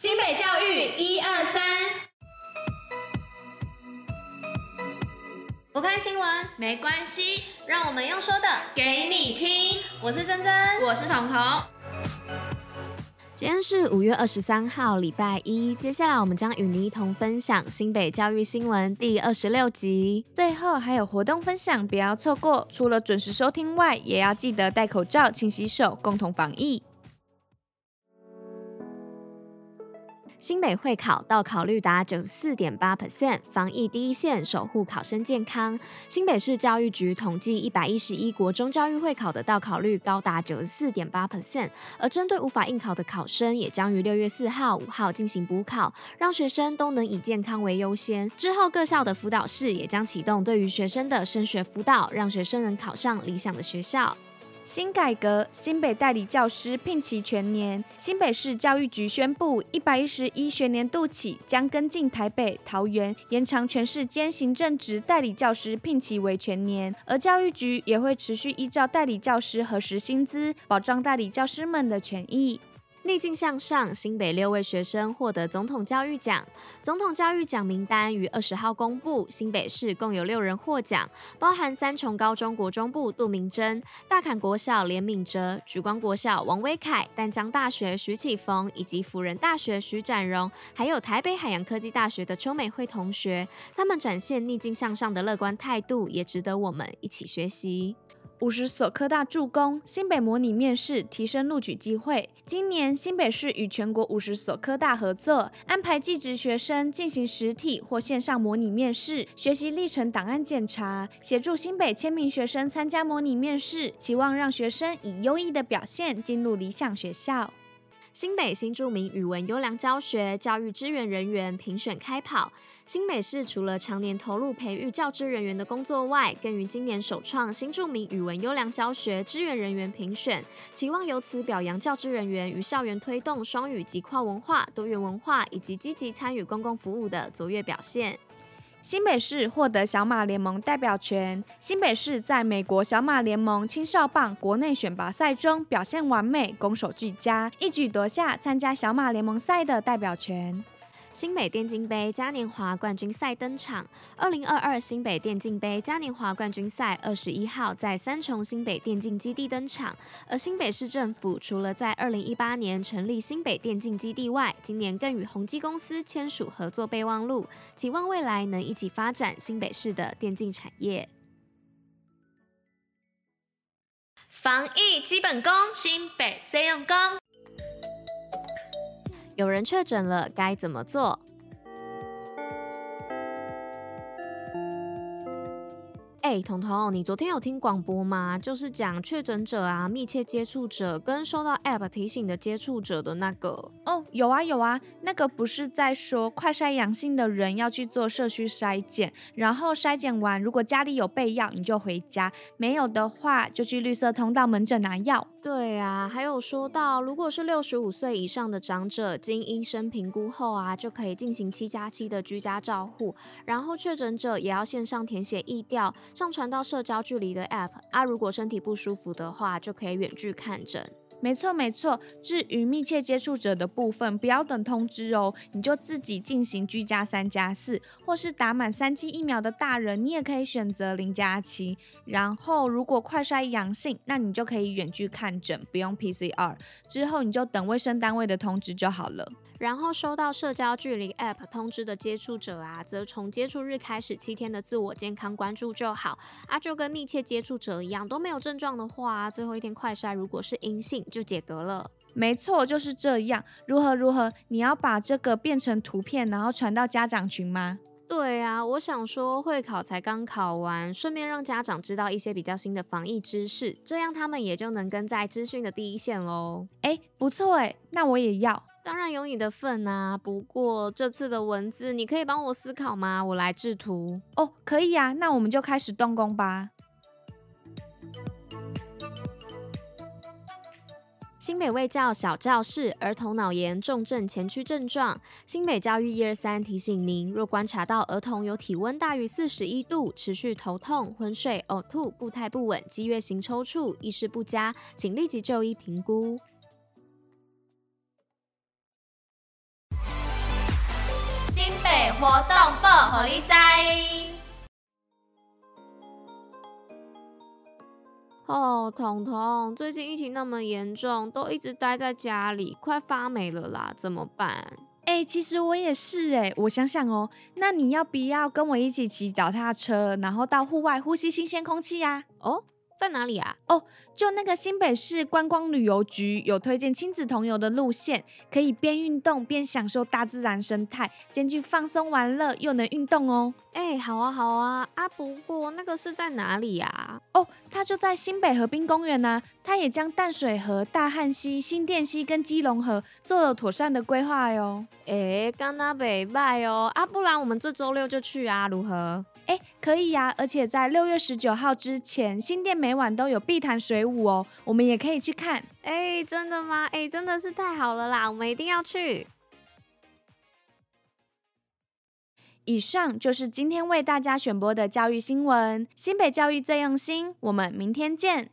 新北教育一二三，不看新闻没关系，让我们用说的给你听。我是珍珍，我是彤彤。今天是五月二十三号，礼拜一。接下来我们将与你一同分享新北教育新闻第二十六集。最后还有活动分享，不要错过。除了准时收听外，也要记得戴口罩、勤洗手，共同防疫。新北会考到考率达九十四点八 percent，防疫第一线，守护考生健康。新北市教育局统计，一百一十一国中教育会考的到考率高达九十四点八 percent，而针对无法应考的考生，也将于六月四号、五号进行补考，让学生都能以健康为优先。之后各校的辅导室也将启动对于学生的升学辅导，让学生能考上理想的学校。新改革，新北代理教师聘期全年。新北市教育局宣布，一百一十一学年度起，将跟进台北、桃园，延长全市兼行政职代理教师聘期为全年。而教育局也会持续依照代理教师核实薪资，保障代理教师们的权益。逆境向上，新北六位学生获得总统教育奖。总统教育奖名单于二十号公布，新北市共有六人获奖，包含三重高中国中部杜明珍、大坎国小连敏哲、曙光国小王威凯、淡江大学徐启峰以及辅仁大学徐展荣，还有台北海洋科技大学的邱美惠同学。他们展现逆境向上的乐观态度，也值得我们一起学习。五十所科大助攻新北模拟面试，提升录取机会。今年新北市与全国五十所科大合作，安排技职学生进行实体或线上模拟面试，学习历程档案检查，协助新北千名学生参加模拟面试，期望让学生以优异的表现进入理想学校。新北新著名语文优良教学教育支援人员评选开跑。新北市除了常年投入培育教职人员的工作外，更于今年首创新著名语文优良教学支援人员评选，期望由此表扬教职人员于校园推动双语及跨文化、多元文化以及积极参与公共服务的卓越表现。新北市获得小马联盟代表权。新北市在美国小马联盟青少棒国内选拔赛中表现完美，攻守俱佳，一举夺下参加小马联盟赛的代表权。新北电竞杯嘉年华冠军赛登场。二零二二新北电竞杯嘉年华冠军赛二十一号在三重新北电竞基地登场。而新北市政府除了在二零一八年成立新北电竞基地外，今年更与宏基公司签署合作备忘录，期望未来能一起发展新北市的电竞产业。防疫基本功，新北最用功。有人确诊了，该怎么做？哎，彤彤，你昨天有听广播吗？就是讲确诊者啊、密切接触者跟收到 App 提醒的接触者的那个。哦，有啊有啊，那个不是在说快筛阳性的人要去做社区筛检，然后筛检完，如果家里有备药，你就回家；没有的话，就去绿色通道门诊拿药。对啊，还有说到，如果是六十五岁以上的长者，经医生评估后啊，就可以进行七加七的居家照护，然后确诊者也要线上填写疫调。上传到社交距离的 App 啊，如果身体不舒服的话，就可以远距看诊。没错没错，至于密切接触者的部分，不要等通知哦，你就自己进行居家三加四，或是打满三剂疫苗的大人，你也可以选择零加七。然后如果快筛阳性，那你就可以远距看诊，不用 PCR。之后你就等卫生单位的通知就好了。然后收到社交距离 App 通知的接触者啊，则从接触日开始七天的自我健康关注就好啊，就跟密切接触者一样，都没有症状的话，最后一天快筛如果是阴性就解隔了。没错，就是这样。如何如何？你要把这个变成图片，然后传到家长群吗？对啊，我想说会考才刚考完，顺便让家长知道一些比较新的防疫知识，这样他们也就能跟在资讯的第一线喽。哎，不错哎，那我也要。当然有你的份啊！不过这次的文字，你可以帮我思考吗？我来制图。哦，可以啊，那我们就开始动工吧。新北卫教小教室儿童脑炎重症前驱症状。新北教育一二三提醒您：若观察到儿童有体温大于四十一度，持续头痛、昏睡、呕吐、步态不稳、激越型抽搐、意识不佳，请立即就医评估。活动报虎哩知。哦，彤彤，最近疫情那么严重，都一直待在家里，快发霉了啦，怎么办？哎、欸，其实我也是哎，我想想哦，那你要不要跟我一起骑脚踏车，然后到户外呼吸新鲜空气呀？哦。在哪里啊？哦，就那个新北市观光旅游局有推荐亲子同游的路线，可以边运动边享受大自然生态，兼具放松玩乐又能运动哦。哎，好啊，好啊，啊，不过那个是在哪里呀？哦，它就在新北河滨公园呢。它也将淡水河、大汉溪、新店溪跟基隆河做了妥善的规划哟。哎，刚那北拜哦，啊，不然我们这周六就去啊，如何？哎，可以呀，而且在六月十九号之前，新店每晚都有碧潭水舞哦，我们也可以去看。哎，真的吗？哎，真的是太好了啦，我们一定要去。以上就是今天为大家选播的教育新闻，新北教育最用心，我们明天见。